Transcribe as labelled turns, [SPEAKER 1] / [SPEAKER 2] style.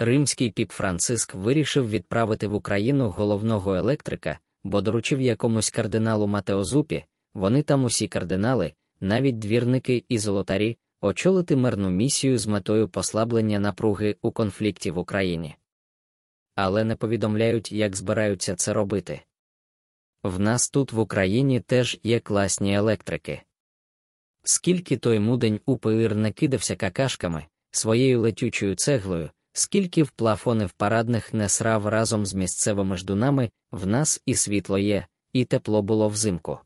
[SPEAKER 1] Римський піп Франциск вирішив відправити в Україну головного електрика, бо доручив якомусь кардиналу Матеозупі, вони там усі кардинали, навіть двірники і золотарі, очолити мирну місію з метою послаблення напруги у конфлікті в Україні. Але не повідомляють, як збираються це робити. В нас тут в Україні теж є класні електрики. Скільки той мудень УПИР не кидався какашками, своєю летючою цеглою, скільки в плафони в парадних не срав разом з місцевими ждунами, в нас і світло є, і тепло було взимку.